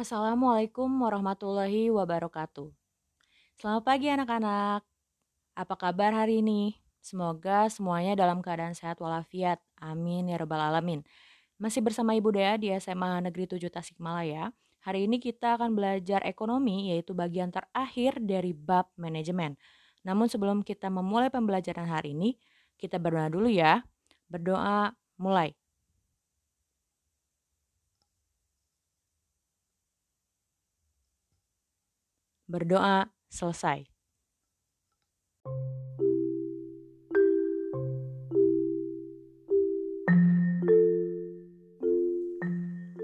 Assalamualaikum warahmatullahi wabarakatuh. Selamat pagi anak-anak. Apa kabar hari ini? Semoga semuanya dalam keadaan sehat walafiat. Amin ya rabbal alamin. Masih bersama Ibu Dea di SMA Negeri 7 Tasikmalaya. Hari ini kita akan belajar ekonomi yaitu bagian terakhir dari bab manajemen. Namun sebelum kita memulai pembelajaran hari ini, kita berdoa dulu ya. Berdoa mulai. Berdoa selesai.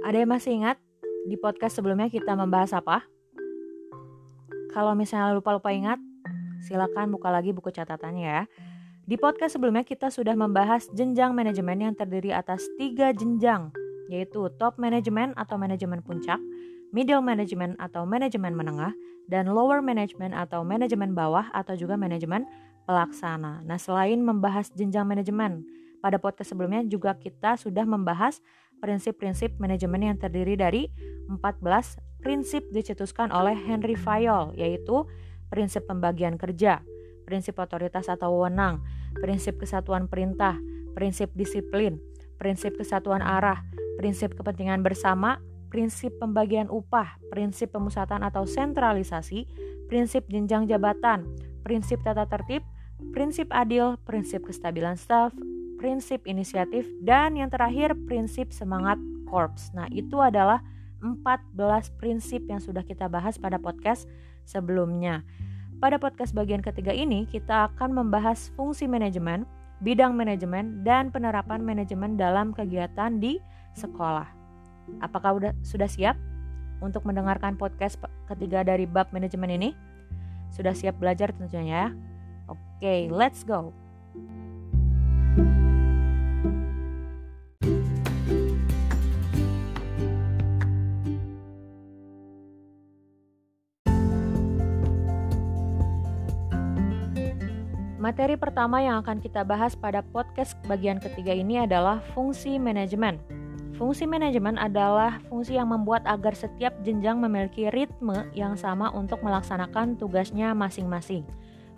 Ada yang masih ingat di podcast sebelumnya kita membahas apa? Kalau misalnya lupa-lupa ingat, silakan buka lagi buku catatannya ya. Di podcast sebelumnya kita sudah membahas jenjang manajemen yang terdiri atas tiga jenjang, yaitu top manajemen atau manajemen puncak, middle management atau manajemen menengah, dan lower management atau manajemen bawah atau juga manajemen pelaksana. Nah, selain membahas jenjang manajemen, pada podcast sebelumnya juga kita sudah membahas prinsip-prinsip manajemen yang terdiri dari 14 prinsip dicetuskan oleh Henry Fayol, yaitu prinsip pembagian kerja, prinsip otoritas atau wewenang, prinsip kesatuan perintah, prinsip disiplin, prinsip kesatuan arah, prinsip kepentingan bersama, prinsip pembagian upah, prinsip pemusatan atau sentralisasi, prinsip jenjang jabatan, prinsip tata tertib, prinsip adil, prinsip kestabilan staf, prinsip inisiatif, dan yang terakhir prinsip semangat korps. Nah, itu adalah 14 prinsip yang sudah kita bahas pada podcast sebelumnya. Pada podcast bagian ketiga ini, kita akan membahas fungsi manajemen, bidang manajemen, dan penerapan manajemen dalam kegiatan di sekolah. Apakah udah, sudah siap untuk mendengarkan podcast ketiga dari bab manajemen ini? Sudah siap belajar tentunya ya? Oke, let's go. Materi pertama yang akan kita bahas pada podcast bagian ketiga ini adalah fungsi manajemen. Fungsi manajemen adalah fungsi yang membuat agar setiap jenjang memiliki ritme yang sama untuk melaksanakan tugasnya masing-masing.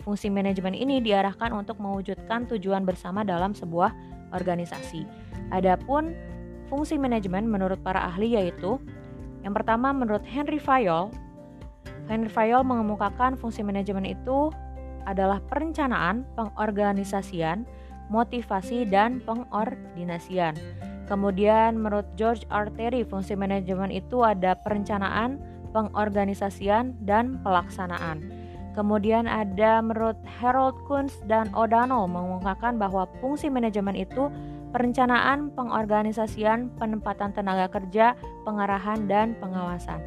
Fungsi manajemen ini diarahkan untuk mewujudkan tujuan bersama dalam sebuah organisasi. Adapun fungsi manajemen menurut para ahli yaitu yang pertama menurut Henry Fayol, Henry Fayol mengemukakan fungsi manajemen itu adalah perencanaan, pengorganisasian, motivasi, dan pengordinasian. Kemudian menurut George R. Terry, fungsi manajemen itu ada perencanaan, pengorganisasian, dan pelaksanaan. Kemudian ada menurut Harold Kunz dan O'Donnell mengungkapkan bahwa fungsi manajemen itu perencanaan, pengorganisasian, penempatan tenaga kerja, pengarahan, dan pengawasan.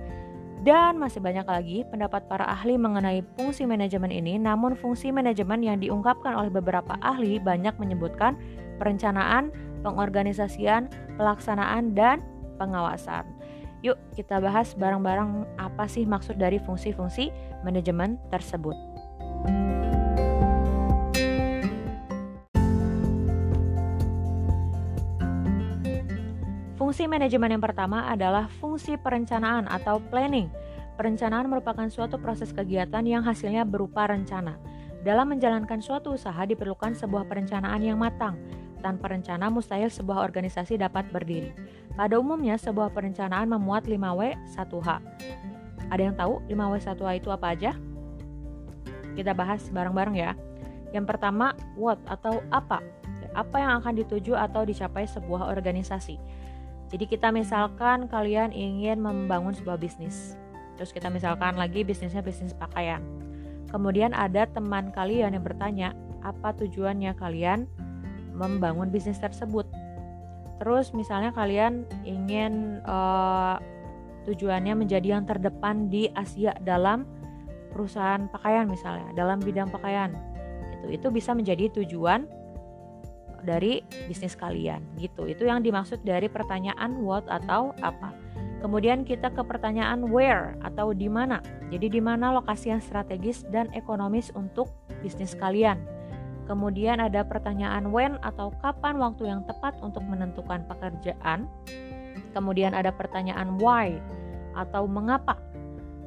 Dan masih banyak lagi pendapat para ahli mengenai fungsi manajemen ini, namun fungsi manajemen yang diungkapkan oleh beberapa ahli banyak menyebutkan perencanaan, pengorganisasian, pelaksanaan, dan pengawasan. Yuk kita bahas bareng-bareng apa sih maksud dari fungsi-fungsi manajemen tersebut. Fungsi manajemen yang pertama adalah fungsi perencanaan atau planning. Perencanaan merupakan suatu proses kegiatan yang hasilnya berupa rencana. Dalam menjalankan suatu usaha diperlukan sebuah perencanaan yang matang, tanpa rencana mustahil sebuah organisasi dapat berdiri. Pada umumnya sebuah perencanaan memuat 5W 1H. Ada yang tahu 5W 1H itu apa aja? Kita bahas bareng-bareng ya. Yang pertama, what atau apa. Apa yang akan dituju atau dicapai sebuah organisasi. Jadi kita misalkan kalian ingin membangun sebuah bisnis. Terus kita misalkan lagi bisnisnya bisnis pakaian. Kemudian ada teman kalian yang bertanya, apa tujuannya kalian membangun bisnis tersebut. Terus misalnya kalian ingin uh, tujuannya menjadi yang terdepan di Asia dalam perusahaan pakaian misalnya, dalam bidang pakaian. Itu itu bisa menjadi tujuan dari bisnis kalian gitu. Itu yang dimaksud dari pertanyaan what atau apa. Kemudian kita ke pertanyaan where atau di mana. Jadi di mana lokasi yang strategis dan ekonomis untuk bisnis kalian. Kemudian ada pertanyaan when atau kapan waktu yang tepat untuk menentukan pekerjaan. Kemudian ada pertanyaan why. atau mengapa.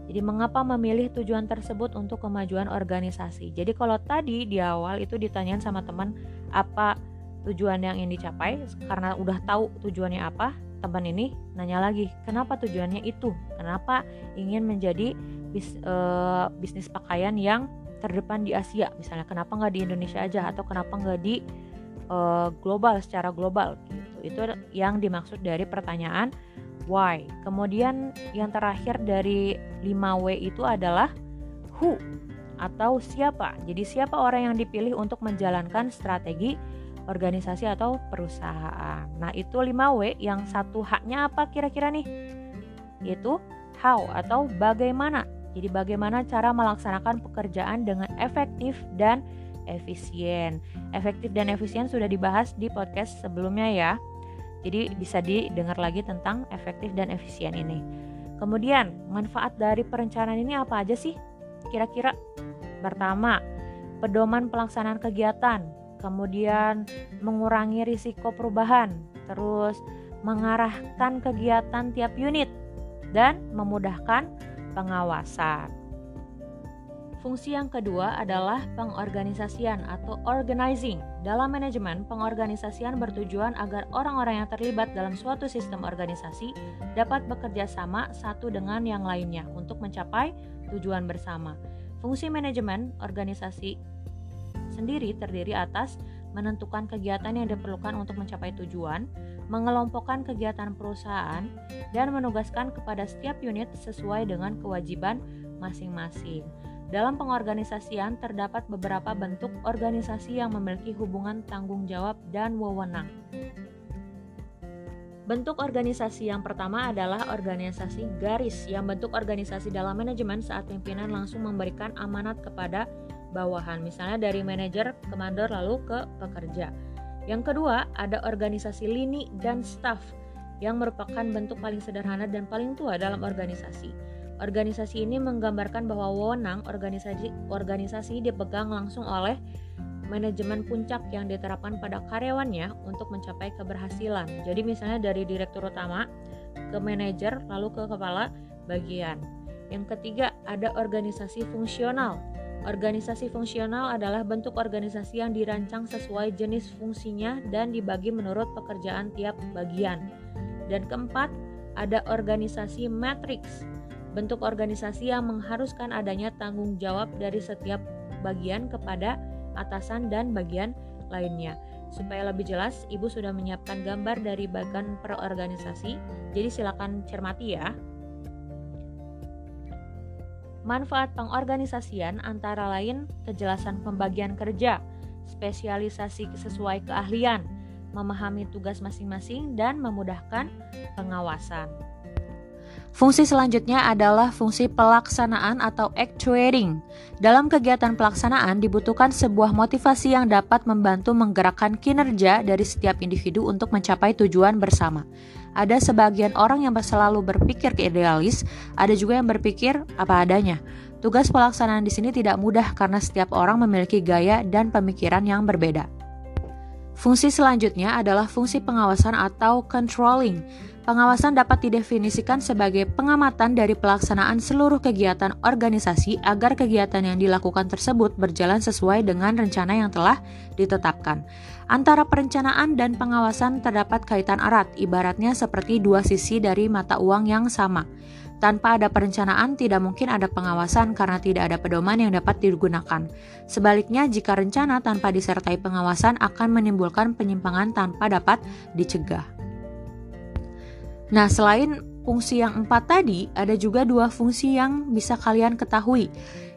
Jadi mengapa memilih tujuan tersebut untuk kemajuan organisasi. Jadi kalau tadi di awal itu ditanyain sama teman apa tujuan yang ingin dicapai karena udah tahu tujuannya apa, teman ini nanya lagi, kenapa tujuannya itu? Kenapa ingin menjadi bis, uh, bisnis pakaian yang terdepan di Asia. Misalnya kenapa nggak di Indonesia aja? Atau kenapa nggak di uh, global secara global gitu. Itu yang dimaksud dari pertanyaan why? Kemudian yang terakhir dari 5W itu adalah who? Atau siapa? Jadi siapa orang yang dipilih untuk menjalankan strategi organisasi atau perusahaan? Nah itu 5W yang satu haknya apa kira-kira nih? Yaitu how? Atau bagaimana jadi bagaimana cara melaksanakan pekerjaan dengan efektif dan efisien. Efektif dan efisien sudah dibahas di podcast sebelumnya ya. Jadi bisa didengar lagi tentang efektif dan efisien ini. Kemudian, manfaat dari perencanaan ini apa aja sih? Kira-kira pertama, pedoman pelaksanaan kegiatan, kemudian mengurangi risiko perubahan, terus mengarahkan kegiatan tiap unit dan memudahkan pengawasan. Fungsi yang kedua adalah pengorganisasian atau organizing. Dalam manajemen, pengorganisasian bertujuan agar orang-orang yang terlibat dalam suatu sistem organisasi dapat bekerja sama satu dengan yang lainnya untuk mencapai tujuan bersama. Fungsi manajemen organisasi sendiri terdiri atas menentukan kegiatan yang diperlukan untuk mencapai tujuan, mengelompokkan kegiatan perusahaan, dan menugaskan kepada setiap unit sesuai dengan kewajiban masing-masing. Dalam pengorganisasian terdapat beberapa bentuk organisasi yang memiliki hubungan tanggung jawab dan wewenang. Bentuk organisasi yang pertama adalah organisasi garis, yang bentuk organisasi dalam manajemen saat pimpinan langsung memberikan amanat kepada bawahan, misalnya dari manajer ke mandor lalu ke pekerja. Yang kedua, ada organisasi lini dan staff yang merupakan bentuk paling sederhana dan paling tua dalam organisasi. Organisasi ini menggambarkan bahwa wewenang organisasi organisasi dipegang langsung oleh manajemen puncak yang diterapkan pada karyawannya untuk mencapai keberhasilan. Jadi misalnya dari direktur utama ke manajer lalu ke kepala bagian. Yang ketiga ada organisasi fungsional Organisasi fungsional adalah bentuk organisasi yang dirancang sesuai jenis fungsinya dan dibagi menurut pekerjaan tiap bagian. Dan keempat, ada organisasi matriks, bentuk organisasi yang mengharuskan adanya tanggung jawab dari setiap bagian kepada atasan dan bagian lainnya. Supaya lebih jelas, Ibu sudah menyiapkan gambar dari bagian per organisasi, jadi silakan cermati ya. Manfaat pengorganisasian antara lain kejelasan pembagian kerja, spesialisasi sesuai keahlian, memahami tugas masing-masing, dan memudahkan pengawasan. Fungsi selanjutnya adalah fungsi pelaksanaan atau actuating. Dalam kegiatan pelaksanaan dibutuhkan sebuah motivasi yang dapat membantu menggerakkan kinerja dari setiap individu untuk mencapai tujuan bersama. Ada sebagian orang yang selalu berpikir ke idealis, ada juga yang berpikir apa adanya. Tugas pelaksanaan di sini tidak mudah karena setiap orang memiliki gaya dan pemikiran yang berbeda. Fungsi selanjutnya adalah fungsi pengawasan atau controlling. Pengawasan dapat didefinisikan sebagai pengamatan dari pelaksanaan seluruh kegiatan organisasi agar kegiatan yang dilakukan tersebut berjalan sesuai dengan rencana yang telah ditetapkan. Antara perencanaan dan pengawasan terdapat kaitan erat, ibaratnya seperti dua sisi dari mata uang yang sama. Tanpa ada perencanaan, tidak mungkin ada pengawasan karena tidak ada pedoman yang dapat digunakan. Sebaliknya, jika rencana tanpa disertai pengawasan akan menimbulkan penyimpangan tanpa dapat dicegah. Nah, selain fungsi yang empat tadi, ada juga dua fungsi yang bisa kalian ketahui.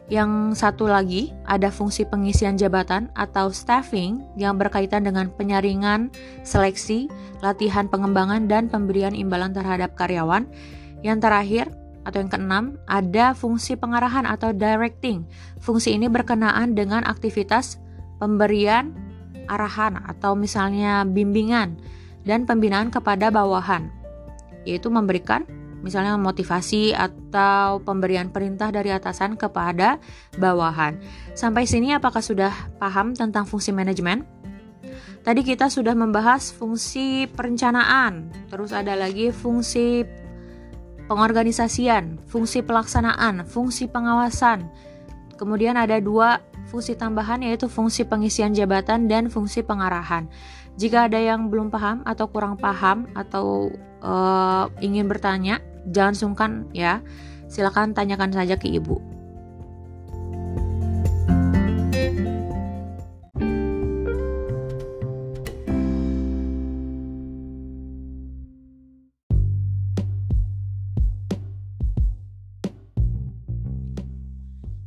Yang satu lagi ada fungsi pengisian jabatan atau staffing yang berkaitan dengan penyaringan, seleksi, latihan pengembangan, dan pemberian imbalan terhadap karyawan. Yang terakhir atau yang keenam ada fungsi pengarahan atau directing. Fungsi ini berkenaan dengan aktivitas pemberian arahan atau misalnya bimbingan dan pembinaan kepada bawahan yaitu memberikan misalnya motivasi atau pemberian perintah dari atasan kepada bawahan. Sampai sini apakah sudah paham tentang fungsi manajemen? Tadi kita sudah membahas fungsi perencanaan, terus ada lagi fungsi pengorganisasian, fungsi pelaksanaan, fungsi pengawasan. Kemudian ada dua fungsi tambahan yaitu fungsi pengisian jabatan dan fungsi pengarahan. Jika ada yang belum paham atau kurang paham atau uh, ingin bertanya, jangan sungkan ya. Silakan tanyakan saja ke ibu.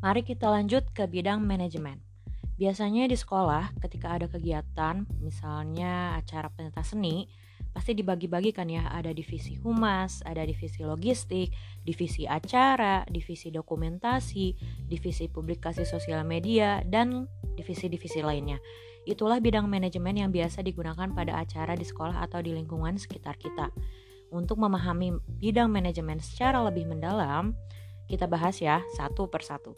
Mari kita lanjut ke bidang manajemen. Biasanya di sekolah ketika ada kegiatan, misalnya acara pentas seni, pasti dibagi-bagikan ya, ada divisi humas, ada divisi logistik, divisi acara, divisi dokumentasi, divisi publikasi sosial media, dan divisi-divisi lainnya. Itulah bidang manajemen yang biasa digunakan pada acara di sekolah atau di lingkungan sekitar kita. Untuk memahami bidang manajemen secara lebih mendalam, kita bahas ya satu persatu.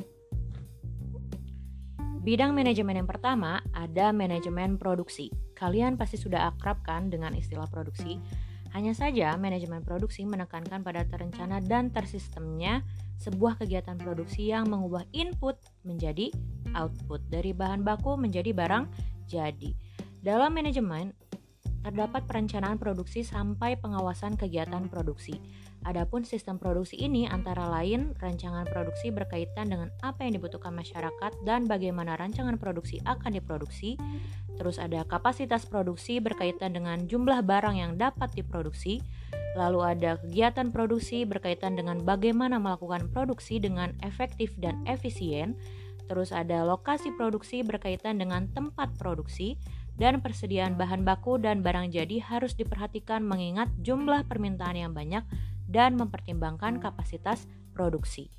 Bidang manajemen yang pertama ada manajemen produksi. Kalian pasti sudah akrab kan dengan istilah produksi? Hanya saja manajemen produksi menekankan pada terencana dan tersistemnya sebuah kegiatan produksi yang mengubah input menjadi output dari bahan baku menjadi barang jadi. Dalam manajemen terdapat perencanaan produksi sampai pengawasan kegiatan produksi. Adapun sistem produksi ini antara lain rancangan produksi berkaitan dengan apa yang dibutuhkan masyarakat dan bagaimana rancangan produksi akan diproduksi. Terus ada kapasitas produksi berkaitan dengan jumlah barang yang dapat diproduksi. Lalu ada kegiatan produksi berkaitan dengan bagaimana melakukan produksi dengan efektif dan efisien. Terus ada lokasi produksi berkaitan dengan tempat produksi dan persediaan bahan baku dan barang jadi harus diperhatikan mengingat jumlah permintaan yang banyak dan mempertimbangkan kapasitas produksi.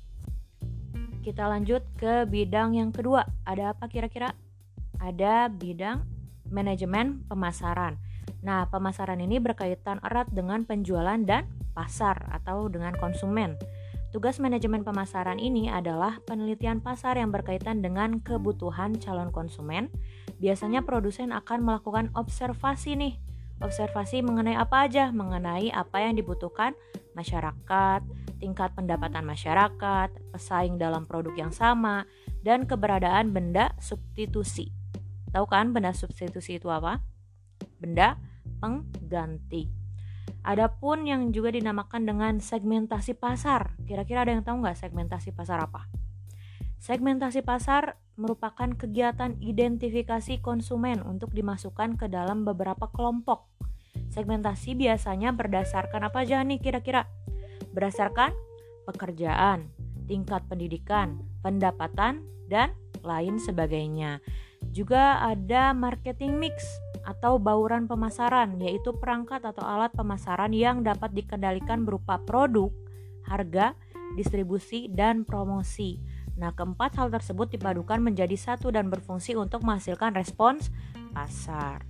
Kita lanjut ke bidang yang kedua. Ada apa kira-kira? Ada bidang manajemen pemasaran. Nah, pemasaran ini berkaitan erat dengan penjualan dan pasar atau dengan konsumen. Tugas manajemen pemasaran ini adalah penelitian pasar yang berkaitan dengan kebutuhan calon konsumen. Biasanya produsen akan melakukan observasi nih observasi mengenai apa aja, mengenai apa yang dibutuhkan masyarakat, tingkat pendapatan masyarakat, pesaing dalam produk yang sama, dan keberadaan benda substitusi. Tahu kan benda substitusi itu apa? Benda pengganti. Adapun yang juga dinamakan dengan segmentasi pasar. Kira-kira ada yang tahu nggak segmentasi pasar apa? Segmentasi pasar merupakan kegiatan identifikasi konsumen untuk dimasukkan ke dalam beberapa kelompok. Segmentasi biasanya berdasarkan apa aja nih kira-kira? Berdasarkan pekerjaan, tingkat pendidikan, pendapatan, dan lain sebagainya. Juga ada marketing mix atau bauran pemasaran, yaitu perangkat atau alat pemasaran yang dapat dikendalikan berupa produk, harga, distribusi, dan promosi. Nah, keempat hal tersebut dipadukan menjadi satu dan berfungsi untuk menghasilkan respons pasar.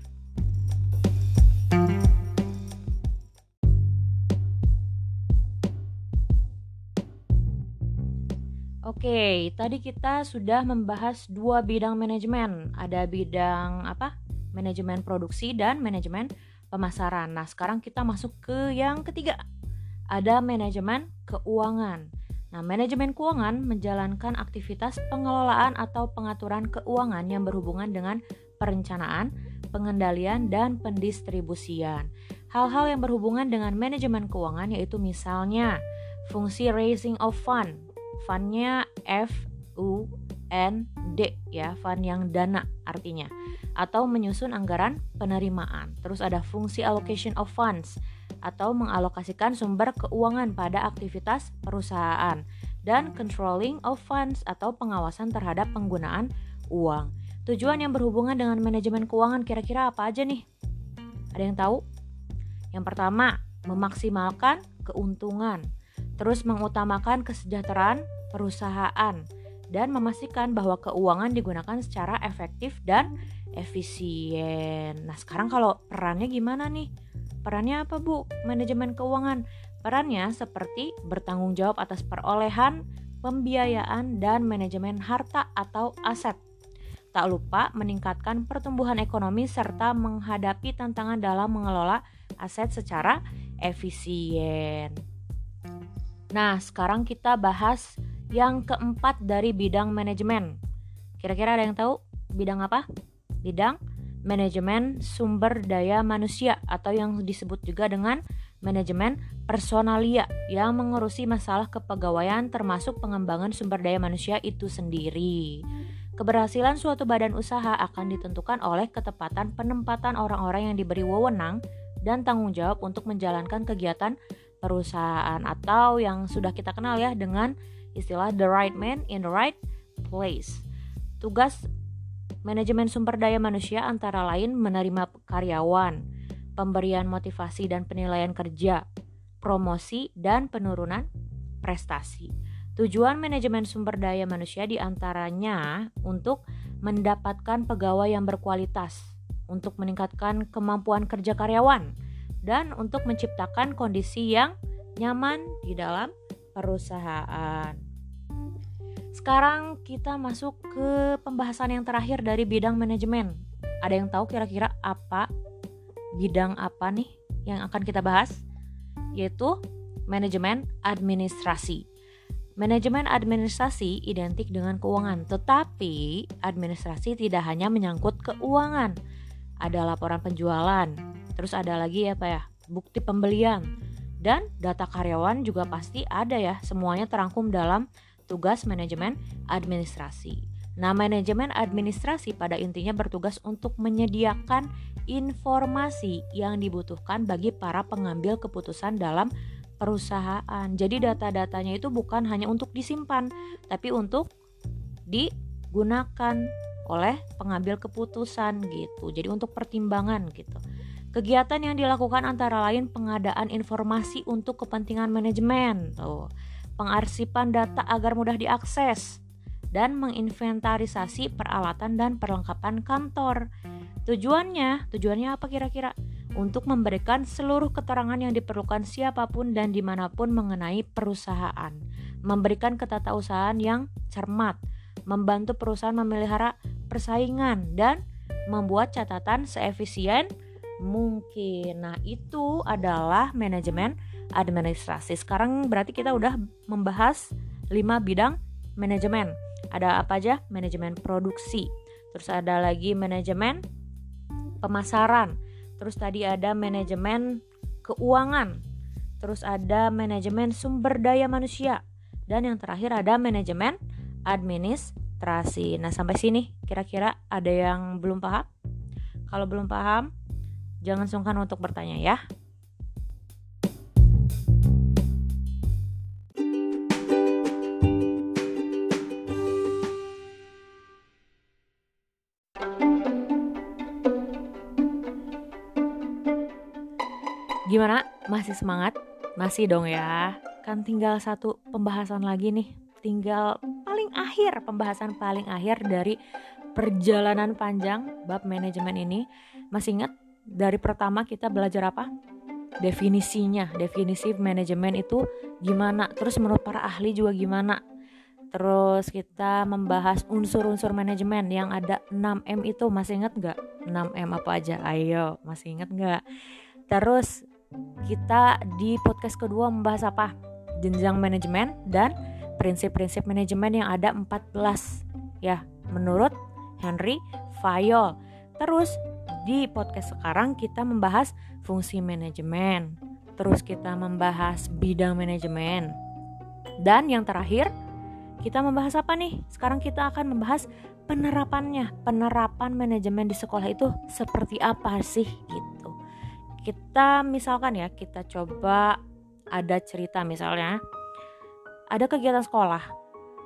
Oke, tadi kita sudah membahas dua bidang manajemen. Ada bidang apa? Manajemen produksi dan manajemen pemasaran. Nah, sekarang kita masuk ke yang ketiga. Ada manajemen keuangan. Nah, manajemen keuangan menjalankan aktivitas pengelolaan atau pengaturan keuangan yang berhubungan dengan perencanaan, pengendalian, dan pendistribusian. Hal-hal yang berhubungan dengan manajemen keuangan yaitu misalnya fungsi raising of fund. Fundnya F U N D ya, fund yang dana artinya. Atau menyusun anggaran penerimaan. Terus ada fungsi allocation of funds atau mengalokasikan sumber keuangan pada aktivitas perusahaan dan controlling of funds atau pengawasan terhadap penggunaan uang. Tujuan yang berhubungan dengan manajemen keuangan kira-kira apa aja nih? Ada yang tahu? Yang pertama, memaksimalkan keuntungan, terus mengutamakan kesejahteraan perusahaan dan memastikan bahwa keuangan digunakan secara efektif dan efisien. Nah, sekarang kalau perannya gimana nih? Perannya apa Bu? Manajemen keuangan. Perannya seperti bertanggung jawab atas perolehan, pembiayaan, dan manajemen harta atau aset. Tak lupa meningkatkan pertumbuhan ekonomi serta menghadapi tantangan dalam mengelola aset secara efisien. Nah, sekarang kita bahas yang keempat dari bidang manajemen. Kira-kira ada yang tahu bidang apa? Bidang manajemen sumber daya manusia atau yang disebut juga dengan manajemen personalia yang mengurusi masalah kepegawaian termasuk pengembangan sumber daya manusia itu sendiri. Keberhasilan suatu badan usaha akan ditentukan oleh ketepatan penempatan orang-orang yang diberi wewenang dan tanggung jawab untuk menjalankan kegiatan perusahaan atau yang sudah kita kenal ya dengan istilah the right man in the right place. Tugas manajemen sumber daya manusia antara lain menerima karyawan, pemberian motivasi dan penilaian kerja, promosi dan penurunan prestasi. Tujuan manajemen sumber daya manusia di antaranya untuk mendapatkan pegawai yang berkualitas, untuk meningkatkan kemampuan kerja karyawan, dan untuk menciptakan kondisi yang nyaman di dalam perusahaan. Sekarang kita masuk ke pembahasan yang terakhir dari bidang manajemen. Ada yang tahu kira-kira apa bidang apa nih yang akan kita bahas? Yaitu manajemen administrasi. Manajemen administrasi identik dengan keuangan, tetapi administrasi tidak hanya menyangkut keuangan. Ada laporan penjualan, terus ada lagi apa ya? Bukti pembelian dan data karyawan juga pasti ada ya. Semuanya terangkum dalam tugas manajemen administrasi. Nah, manajemen administrasi pada intinya bertugas untuk menyediakan informasi yang dibutuhkan bagi para pengambil keputusan dalam perusahaan. Jadi data-datanya itu bukan hanya untuk disimpan, tapi untuk digunakan oleh pengambil keputusan gitu. Jadi untuk pertimbangan gitu. Kegiatan yang dilakukan antara lain pengadaan informasi untuk kepentingan manajemen, tuh, pengarsipan data agar mudah diakses, dan menginventarisasi peralatan dan perlengkapan kantor. Tujuannya, tujuannya apa kira-kira? untuk memberikan seluruh keterangan yang diperlukan siapa pun dan di mana pun mengenai perusahaan, memberikan ketatausahaan yang cermat, membantu perusahaan memelihara persaingan, dan membuat catatan seefisien mungkin. Nah, itu adalah manajemen administrasi. Sekarang berarti kita udah membahas 5 bidang manajemen. Ada apa aja? Manajemen produksi. Terus ada lagi manajemen pemasaran, terus tadi ada manajemen keuangan, terus ada manajemen sumber daya manusia, dan yang terakhir ada manajemen administrasi. Nah, sampai sini kira-kira ada yang belum paham? Kalau belum paham, jangan sungkan untuk bertanya ya. Gimana? Masih semangat? Masih dong ya. Kan tinggal satu pembahasan lagi nih. Tinggal paling akhir, pembahasan paling akhir dari perjalanan panjang bab manajemen ini. Masih ingat dari pertama kita belajar apa? Definisinya, definisi manajemen itu gimana? Terus menurut para ahli juga gimana? Terus kita membahas unsur-unsur manajemen yang ada 6M itu masih ingat nggak? 6M apa aja? Ayo, masih ingat nggak? Terus kita di podcast kedua membahas apa? Jenjang manajemen dan prinsip-prinsip manajemen yang ada 14 ya menurut Henry Fayol. Terus di podcast sekarang kita membahas fungsi manajemen. Terus kita membahas bidang manajemen. Dan yang terakhir kita membahas apa nih? Sekarang kita akan membahas penerapannya. Penerapan manajemen di sekolah itu seperti apa sih gitu kita misalkan ya kita coba ada cerita misalnya ada kegiatan sekolah.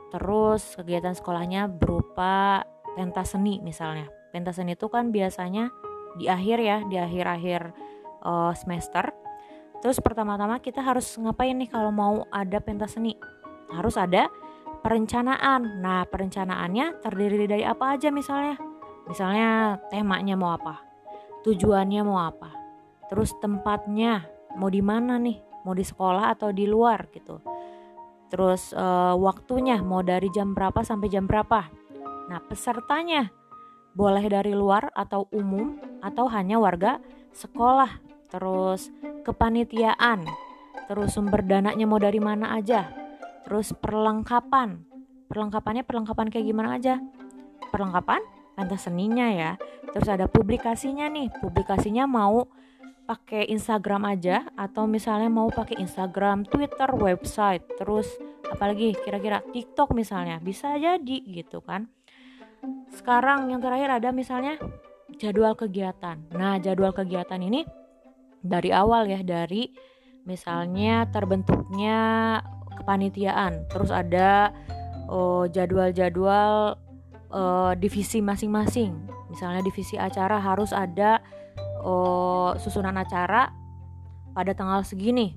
Terus kegiatan sekolahnya berupa pentas seni misalnya. Pentas seni itu kan biasanya di akhir ya di akhir-akhir uh, semester. Terus pertama-tama kita harus ngapain nih kalau mau ada pentas seni? Harus ada perencanaan. Nah perencanaannya terdiri dari apa aja misalnya? Misalnya temanya mau apa? Tujuannya mau apa terus tempatnya mau di mana nih mau di sekolah atau di luar gitu terus uh, waktunya mau dari jam berapa sampai jam berapa nah pesertanya boleh dari luar atau umum atau hanya warga sekolah terus kepanitiaan terus sumber dananya mau dari mana aja, terus perlengkapan. Perlengkapannya perlengkapan kayak gimana aja? Perlengkapan pentas seninya ya. Terus ada publikasinya nih. Publikasinya mau pakai Instagram aja atau misalnya mau pakai Instagram, Twitter, website, terus apalagi kira-kira TikTok misalnya bisa jadi gitu kan. Sekarang yang terakhir ada misalnya jadwal kegiatan. Nah, jadwal kegiatan ini dari awal ya dari misalnya terbentuknya kepanitiaan terus ada oh, jadwal-jadwal uh, divisi masing-masing misalnya divisi acara harus ada uh, susunan acara pada tanggal segini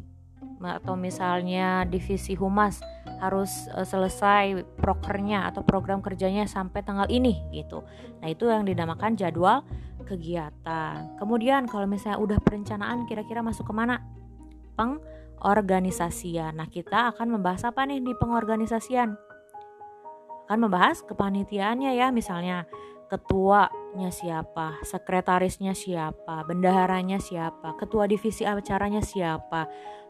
atau misalnya divisi humas harus uh, selesai prokernya atau program kerjanya sampai tanggal ini gitu. Nah, itu yang dinamakan jadwal kegiatan. Kemudian kalau misalnya udah perencanaan kira-kira masuk ke mana? Pengorganisasian. Nah kita akan membahas apa nih di pengorganisasian? Akan membahas kepanitiaannya ya misalnya ketuanya siapa, sekretarisnya siapa, bendaharanya siapa, ketua divisi acaranya siapa,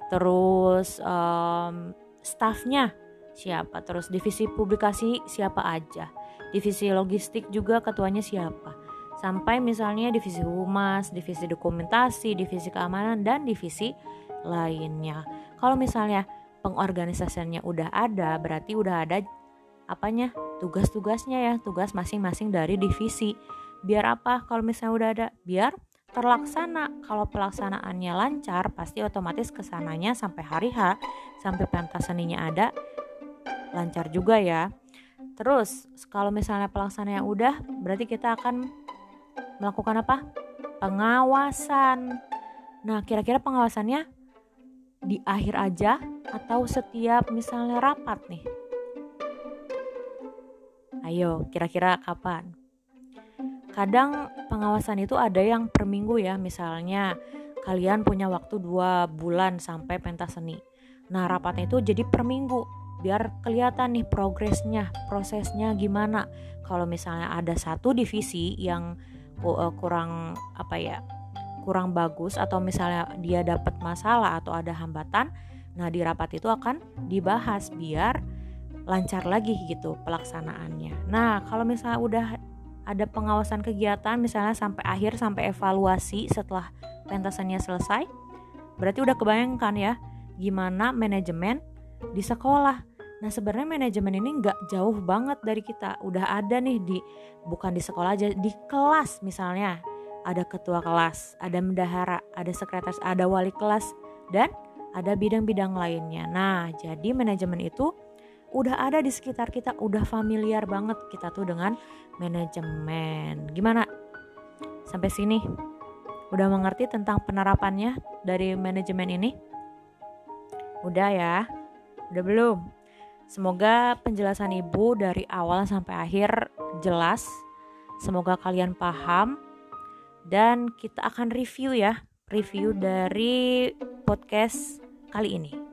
terus um, staffnya siapa, terus divisi publikasi siapa aja, divisi logistik juga ketuanya siapa sampai misalnya divisi humas, divisi dokumentasi, divisi keamanan dan divisi lainnya. Kalau misalnya pengorganisasiannya udah ada, berarti udah ada apanya? Tugas-tugasnya ya, tugas masing-masing dari divisi. Biar apa? Kalau misalnya udah ada, biar terlaksana. Kalau pelaksanaannya lancar, pasti otomatis ke sananya sampai hari H, sampai pentas seninya ada, lancar juga ya. Terus, kalau misalnya pelaksanaannya udah, berarti kita akan melakukan apa? Pengawasan. Nah, kira-kira pengawasannya di akhir aja atau setiap misalnya rapat nih? Ayo, kira-kira kapan? Kadang pengawasan itu ada yang per minggu ya, misalnya kalian punya waktu dua bulan sampai pentas seni. Nah, rapatnya itu jadi per minggu, biar kelihatan nih progresnya, prosesnya gimana. Kalau misalnya ada satu divisi yang uh, kurang apa ya kurang bagus atau misalnya dia dapat masalah atau ada hambatan nah di rapat itu akan dibahas biar lancar lagi gitu pelaksanaannya nah kalau misalnya udah ada pengawasan kegiatan misalnya sampai akhir sampai evaluasi setelah pentasannya selesai berarti udah kebayangkan ya gimana manajemen di sekolah Nah sebenarnya manajemen ini nggak jauh banget dari kita. Udah ada nih di bukan di sekolah aja di kelas misalnya ada ketua kelas, ada bendahara, ada sekretaris, ada wali kelas dan ada bidang-bidang lainnya. Nah jadi manajemen itu udah ada di sekitar kita, udah familiar banget kita tuh dengan manajemen. Gimana? Sampai sini udah mengerti tentang penerapannya dari manajemen ini? Udah ya? Udah belum? Semoga penjelasan Ibu dari awal sampai akhir jelas. Semoga kalian paham dan kita akan review ya, review dari podcast kali ini.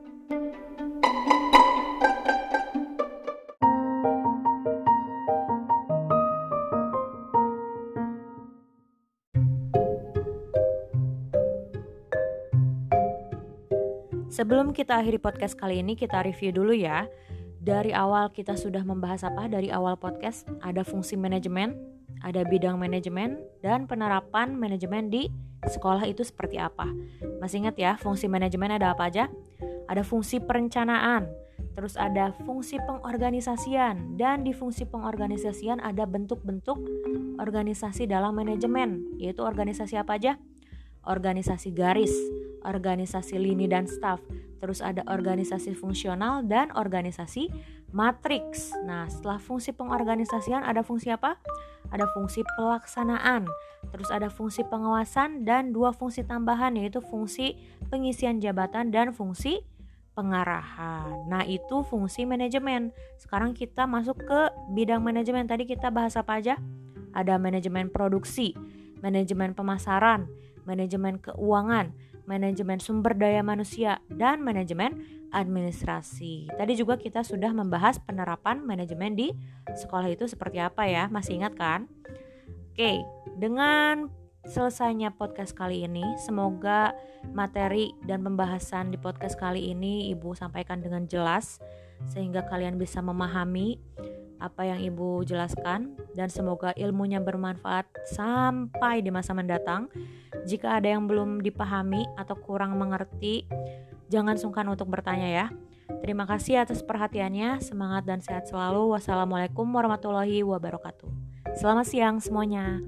Sebelum kita akhiri podcast kali ini, kita review dulu ya. Dari awal kita sudah membahas apa? Dari awal podcast ada fungsi manajemen ada bidang manajemen dan penerapan manajemen di sekolah itu seperti apa. Masih ingat ya fungsi manajemen ada apa aja? Ada fungsi perencanaan terus ada fungsi pengorganisasian dan di fungsi pengorganisasian ada bentuk-bentuk organisasi dalam manajemen yaitu organisasi apa aja organisasi garis organisasi lini dan staff terus ada organisasi fungsional dan organisasi matriks. Nah, setelah fungsi pengorganisasian ada fungsi apa? Ada fungsi pelaksanaan, terus ada fungsi pengawasan dan dua fungsi tambahan yaitu fungsi pengisian jabatan dan fungsi pengarahan. Nah, itu fungsi manajemen. Sekarang kita masuk ke bidang manajemen. Tadi kita bahas apa aja? Ada manajemen produksi, manajemen pemasaran, manajemen keuangan, manajemen sumber daya manusia, dan manajemen administrasi. Tadi juga kita sudah membahas penerapan manajemen di sekolah itu seperti apa ya, masih ingat kan? Oke, dengan selesainya podcast kali ini. Semoga materi dan pembahasan di podcast kali ini Ibu sampaikan dengan jelas sehingga kalian bisa memahami apa yang Ibu jelaskan dan semoga ilmunya bermanfaat sampai di masa mendatang. Jika ada yang belum dipahami atau kurang mengerti, jangan sungkan untuk bertanya ya. Terima kasih atas perhatiannya, semangat dan sehat selalu. Wassalamualaikum warahmatullahi wabarakatuh. Selamat siang semuanya.